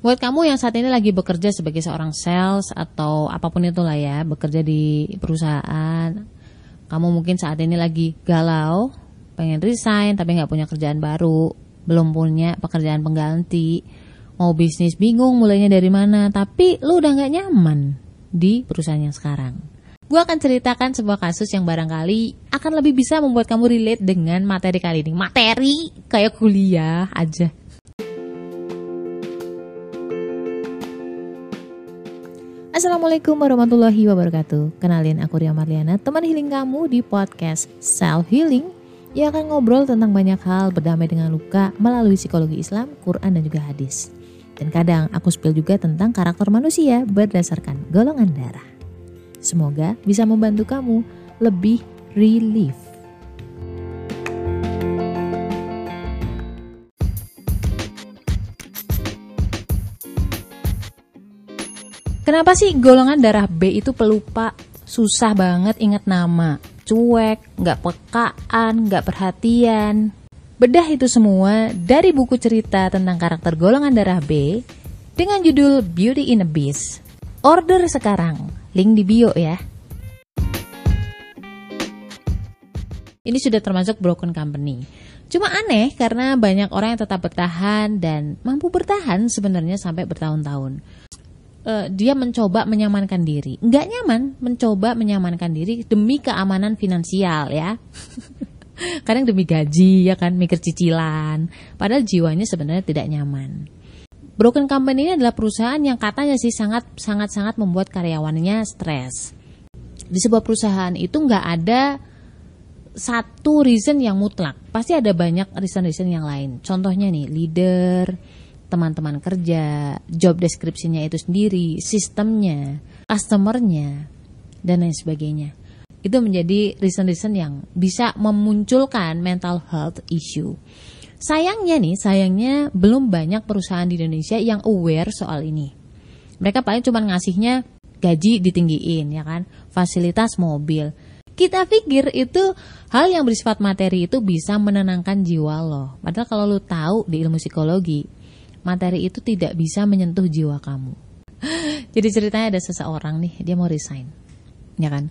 Buat kamu yang saat ini lagi bekerja sebagai seorang sales atau apa pun itulah ya, bekerja di perusahaan, kamu mungkin saat ini lagi galau, pengen resign tapi nggak punya kerjaan baru, belum punya pekerjaan pengganti, mau bisnis bingung mulainya dari mana, tapi lu udah nggak nyaman di perusahaan yang sekarang. Gue akan ceritakan sebuah kasus yang barangkali akan lebih bisa membuat kamu relate dengan materi kali ini. Materi kayak kuliah aja. Assalamualaikum warahmatullahi wabarakatuh. Kenalin aku Ria Marliana, teman healing kamu di podcast Self Healing Yang akan ngobrol tentang banyak hal berdamai dengan luka melalui psikologi Islam, Quran dan juga hadis. Dan kadang aku spill juga tentang karakter manusia berdasarkan golongan darah. Semoga bisa membantu kamu lebih relief Kenapa sih golongan darah B itu pelupa, susah banget ingat nama, cuek, nggak pekaan, nggak perhatian. Bedah itu semua dari buku cerita tentang karakter golongan darah B dengan judul Beauty in a Beast. Order sekarang, link di bio ya. Ini sudah termasuk broken company. Cuma aneh karena banyak orang yang tetap bertahan dan mampu bertahan sebenarnya sampai bertahun-tahun uh, dia mencoba menyamankan diri. Nggak nyaman mencoba menyamankan diri demi keamanan finansial ya. Kadang demi gaji ya kan, mikir cicilan. Padahal jiwanya sebenarnya tidak nyaman. Broken company ini adalah perusahaan yang katanya sih sangat sangat sangat membuat karyawannya stres. Di sebuah perusahaan itu nggak ada satu reason yang mutlak. Pasti ada banyak reason-reason yang lain. Contohnya nih, leader, teman-teman kerja, job deskripsinya itu sendiri, sistemnya, customernya, dan lain sebagainya. Itu menjadi reason-reason yang bisa memunculkan mental health issue. Sayangnya nih, sayangnya belum banyak perusahaan di Indonesia yang aware soal ini. Mereka paling cuma ngasihnya gaji ditinggiin, ya kan, fasilitas mobil. Kita pikir itu hal yang bersifat materi itu bisa menenangkan jiwa lo. Padahal kalau lo tahu di ilmu psikologi, materi itu tidak bisa menyentuh jiwa kamu. Jadi ceritanya ada seseorang nih, dia mau resign. Ya kan?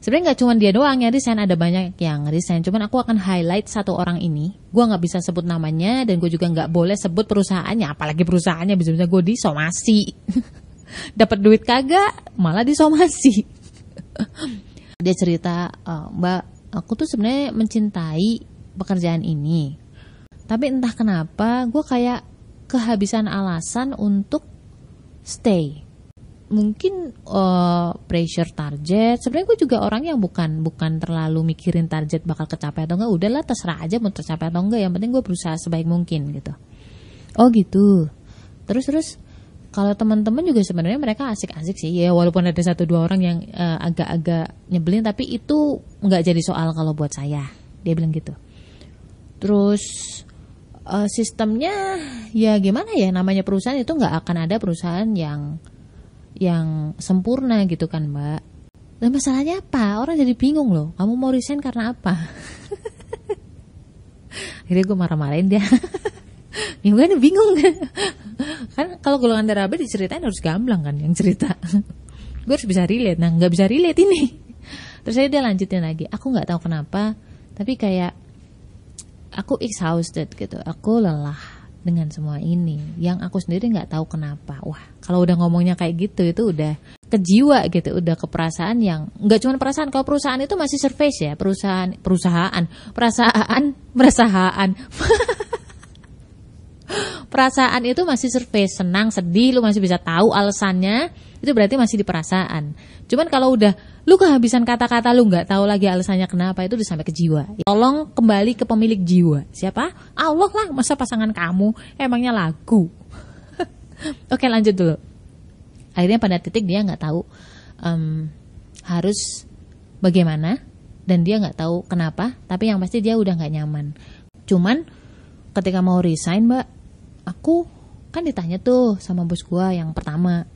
Sebenarnya nggak cuma dia doang yang resign, ada banyak yang resign. Cuman aku akan highlight satu orang ini. Gue nggak bisa sebut namanya dan gue juga nggak boleh sebut perusahaannya. Apalagi perusahaannya bisa-bisa gue disomasi. Dapat duit kagak, malah disomasi. dia cerita, e, Mbak, aku tuh sebenarnya mencintai pekerjaan ini. Tapi entah kenapa, gue kayak kehabisan alasan untuk stay. Mungkin uh, pressure target. Sebenarnya gue juga orang yang bukan bukan terlalu mikirin target bakal kecapai atau enggak udahlah terserah aja mau tercapai atau enggak yang penting gue berusaha sebaik mungkin gitu. Oh gitu. Terus terus kalau teman-teman juga sebenarnya mereka asik-asik sih. Ya walaupun ada satu dua orang yang uh, agak-agak nyebelin tapi itu nggak jadi soal kalau buat saya. Dia bilang gitu. Terus uh, sistemnya ya gimana ya namanya perusahaan itu nggak akan ada perusahaan yang yang sempurna gitu kan mbak. Dan masalahnya apa? Orang jadi bingung loh kamu mau resign karena apa? Akhirnya gue marah-marahin dia. Ya gue bingung. Kan kan kalau golongan darah B diceritain harus gamblang kan yang cerita. Gue harus bisa relate. Nah nggak bisa relate ini. Terus saya dia lanjutin lagi. Aku nggak tahu kenapa tapi kayak aku exhausted gitu. Aku lelah dengan semua ini. Yang aku sendiri nggak tahu kenapa. Wah kalau udah ngomongnya kayak gitu itu udah ke jiwa gitu. Udah ke perasaan yang nggak cuma perasaan kalau perusahaan itu masih surface ya. Perusahaan perusahaan perasaan perasaan. Perasaan itu masih surface. Senang sedih lu masih bisa tahu alasannya. Itu berarti masih di perasaan. Cuman kalau udah lu kehabisan kata-kata lu nggak tahu lagi alasannya kenapa itu udah sampai ke jiwa. Tolong kembali ke pemilik jiwa. Siapa? Allah lah masa pasangan kamu? Emangnya lagu oke lanjut dulu. Akhirnya pada titik dia nggak tahu um, harus bagaimana dan dia nggak tahu kenapa tapi yang pasti dia udah nggak nyaman. Cuman ketika mau resign mbak aku kan ditanya tuh sama bos gua yang pertama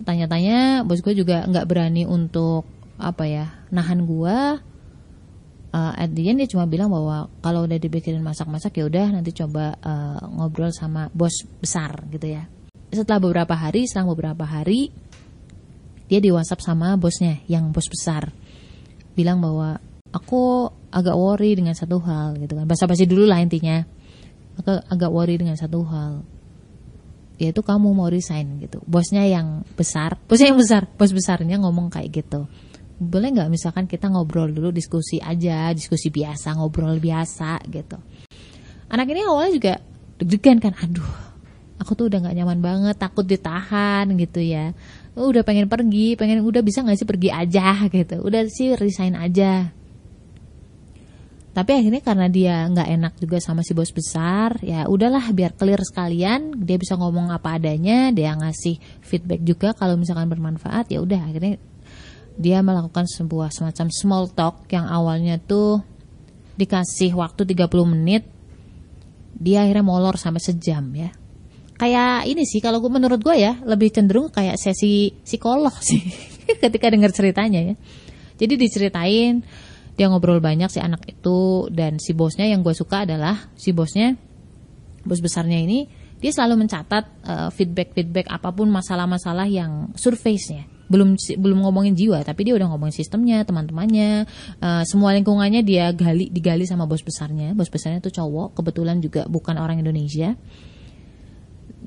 tanya-tanya bos gue juga nggak berani untuk apa ya nahan gue uh, at the end dia cuma bilang bahwa kalau udah dipikirin masak-masak ya udah nanti coba uh, ngobrol sama bos besar gitu ya setelah beberapa hari, selang beberapa hari, dia di WhatsApp sama bosnya yang bos besar. Bilang bahwa aku agak worry dengan satu hal gitu kan. Basa-basi dulu lah intinya. Aku agak worry dengan satu hal. Yaitu kamu mau resign gitu. Bosnya yang besar, bosnya yang besar, bos besarnya ngomong kayak gitu. Boleh nggak misalkan kita ngobrol dulu diskusi aja diskusi biasa ngobrol biasa gitu. Anak ini awalnya juga deg-degan kan aduh aku tuh udah nggak nyaman banget takut ditahan gitu ya. Udah pengen pergi pengen udah bisa nggak sih pergi aja? gitu. Udah sih resign aja tapi akhirnya karena dia nggak enak juga sama si bos besar ya udahlah biar clear sekalian dia bisa ngomong apa adanya dia ngasih feedback juga kalau misalkan bermanfaat ya udah akhirnya dia melakukan sebuah semacam small talk yang awalnya tuh dikasih waktu 30 menit dia akhirnya molor sampai sejam ya. Kayak ini sih kalau gue menurut gue ya lebih cenderung kayak sesi psikolog sih ketika dengar ceritanya ya. Jadi diceritain dia ngobrol banyak si anak itu dan si bosnya yang gue suka adalah si bosnya bos besarnya ini dia selalu mencatat uh, feedback feedback apa pun masalah-masalah yang surface-nya. Belum belum ngomongin jiwa tapi dia udah ngomongin sistemnya teman-temannya uh, semua lingkungannya dia gali digali sama bos besarnya. Bos besarnya tuh cowok kebetulan juga bukan orang Indonesia.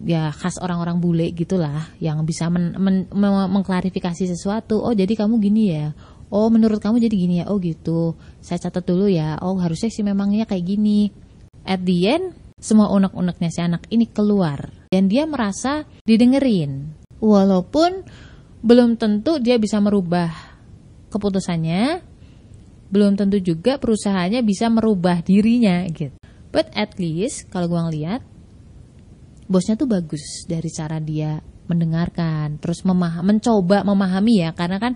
Ya khas orang-orang bule gitulah yang bisa men, men, men, mengklarifikasi sesuatu. Oh jadi kamu gini ya oh menurut kamu jadi gini ya? Oh gitu. Saya catat dulu ya. Oh harusnya sih memangnya kayak gini. At the end semua unek-uneknya si anak ini keluar. Dan dia merasa didengerin. Walaupun belum tentu dia bisa merubah keputusannya, belum tentu juga perusahaannya bisa merubah dirinya gitu. But at least kalau gue ngeliat bosnya tuh bagus dari cara dia mendengarkan, terus memah mencoba memahami ya, karena kan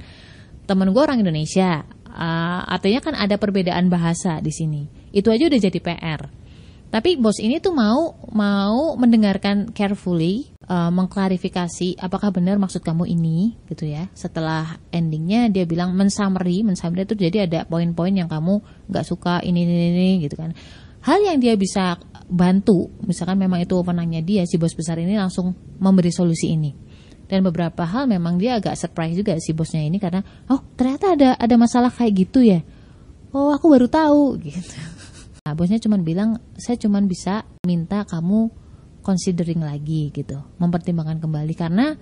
temen gue orang Indonesia, uh, artinya kan ada perbedaan bahasa di sini. Itu aja udah jadi PR. Tapi bos ini tuh mau mau mendengarkan carefully, uh, mengklarifikasi apakah benar maksud kamu ini, gitu ya. Setelah endingnya dia bilang mensummary, mensummary itu jadi ada poin-poin yang kamu nggak suka ini, ini ini gitu kan. Hal yang dia bisa bantu, misalkan memang itu wewenangnya dia, si bos besar ini langsung memberi solusi ini. Dan beberapa hal memang dia agak surprise juga si bosnya ini karena oh ternyata ada ada masalah kayak gitu ya. Oh aku baru tahu gitu. Nah, bosnya cuma bilang, saya cuma bisa minta kamu considering lagi gitu, mempertimbangkan kembali karena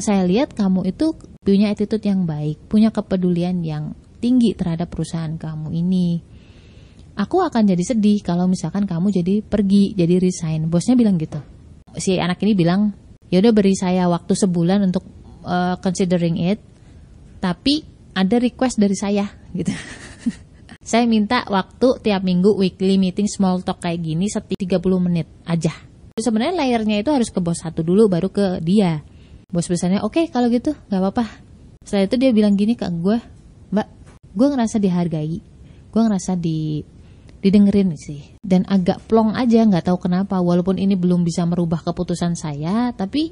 saya lihat kamu itu punya attitude yang baik, punya kepedulian yang tinggi terhadap perusahaan kamu ini. Aku akan jadi sedih kalau misalkan kamu jadi pergi, jadi resign. Bosnya bilang gitu. Si anak ini bilang, ya udah beri saya waktu sebulan untuk uh, considering it, tapi ada request dari saya gitu. Saya minta waktu tiap minggu weekly meeting small talk kayak gini setiap 30 menit aja. Sebenarnya layernya itu harus ke bos satu dulu baru ke dia. Bos besarnya oke okay, kalau gitu nggak apa-apa. Setelah itu dia bilang gini ke gue, Mbak, gue ngerasa dihargai, gue ngerasa di didengerin sih dan agak plong aja nggak tahu kenapa walaupun ini belum bisa merubah keputusan saya tapi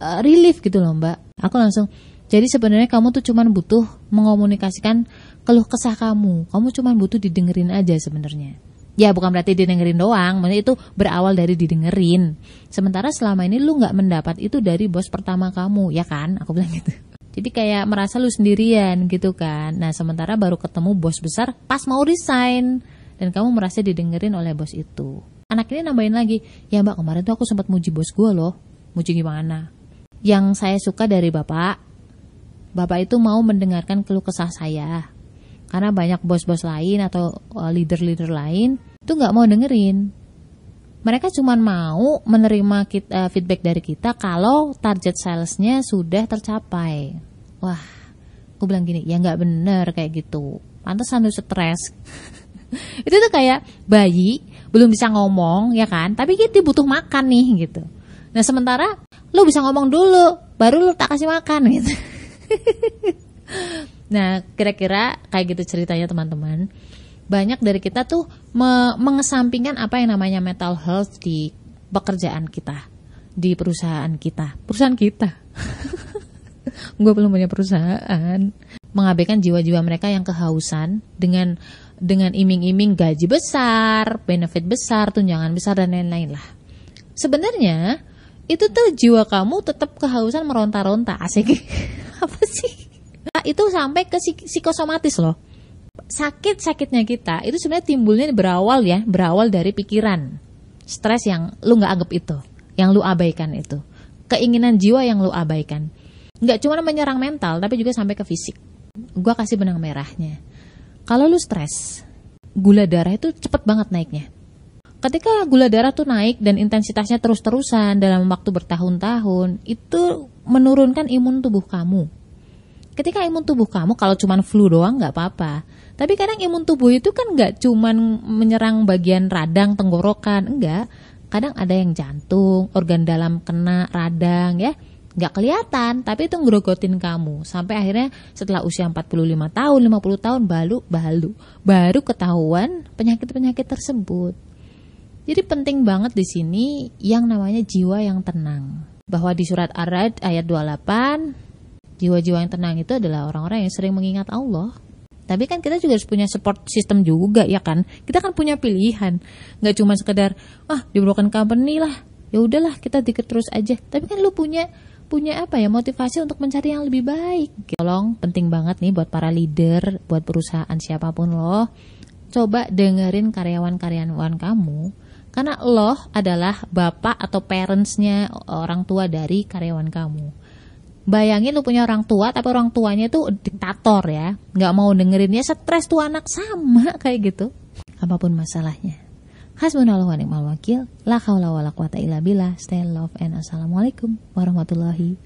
uh, relief gitu loh mbak aku langsung jadi sebenarnya kamu tuh cuman butuh mengomunikasikan keluh kesah kamu. Kamu cuma butuh didengerin aja sebenarnya. Ya bukan berarti didengerin doang, maksudnya itu berawal dari didengerin. Sementara selama ini lu nggak mendapat itu dari bos pertama kamu, ya kan? Aku bilang gitu. Jadi kayak merasa lu sendirian gitu kan. Nah sementara baru ketemu bos besar pas mau resign dan kamu merasa didengerin oleh bos itu. Anak ini nambahin lagi, ya mbak kemarin tuh aku sempat muji bos gue loh. Muji gimana? Yang saya suka dari bapak, bapak itu mau mendengarkan keluh kesah saya karena banyak bos-bos lain atau uh, leader-leader lain itu nggak mau dengerin mereka cuma mau menerima kita, uh, feedback dari kita kalau target salesnya sudah tercapai wah aku bilang gini ya nggak bener kayak gitu pantesan lu stres itu tuh kayak bayi belum bisa ngomong ya kan tapi kita butuh makan nih gitu nah sementara lu bisa ngomong dulu baru lu tak kasih makan gitu Nah, kira-kira kayak gitu ceritanya teman-teman. Banyak dari kita tuh me mengesampingkan apa yang namanya mental health di pekerjaan kita, di perusahaan kita. Perusahaan kita. Gue belum punya perusahaan. Mengabaikan jiwa-jiwa mereka yang kehausan dengan dengan iming-iming gaji besar, benefit besar, tunjangan besar dan lain-lain lah. Sebenarnya itu tuh jiwa kamu tetap kehausan meronta-ronta asik. Apa sih? Nah, itu sampai ke psikosomatis loh. Sakit-sakitnya kita itu sebenarnya timbulnya berawal ya berawal dari pikiran. Stres yang lu nggak anggap itu yang lu abaikan itu. Keinginan jiwa yang lu abaikan. Nggak cuma menyerang mental tapi juga sampai ke fisik. Gua kasih benang merahnya kalau lu stres gula darah itu cepet banget naiknya ketika gula darah tuh naik dan intensitasnya terus-terusan dalam waktu bertahun-tahun itu menurunkan imun tubuh kamu ketika imun tubuh kamu kalau cuma flu doang nggak apa-apa tapi kadang imun tubuh itu kan nggak cuman menyerang bagian radang tenggorokan, enggak. Kadang ada yang jantung, organ dalam kena radang ya. Nggak kelihatan, tapi itu ngerogotin kamu. Sampai akhirnya setelah usia 45 tahun, 50 tahun baru baru baru ketahuan penyakit-penyakit tersebut. Jadi penting banget di sini yang namanya jiwa yang tenang. Bahwa di surat Ar-Ra'd ayat 28, jiwa-jiwa yang tenang itu adalah orang-orang yang sering mengingat Allah tapi kan kita juga harus punya support system juga ya kan. Kita kan punya pilihan. Nggak cuma sekedar ah di broken company lah. Ya udahlah kita dikit terus aja. Tapi kan lu punya punya apa ya motivasi untuk mencari yang lebih baik. Tolong penting banget nih buat para leader, buat perusahaan siapa pun loh. Coba dengerin karyawan-karyawan kamu karena lo adalah bapak atau parentsnya orang tua dari karyawan kamu bayangin lu punya orang tua tapi orang tuanya tuh diktator ya nggak mau dengerin ya stres tuh anak sama kayak gitu apa pun masalahnya Hasbunallahu wa ni'mal wakil. La haula wala quwata illa billah. Stay love and assalamualaikum warahmatullahi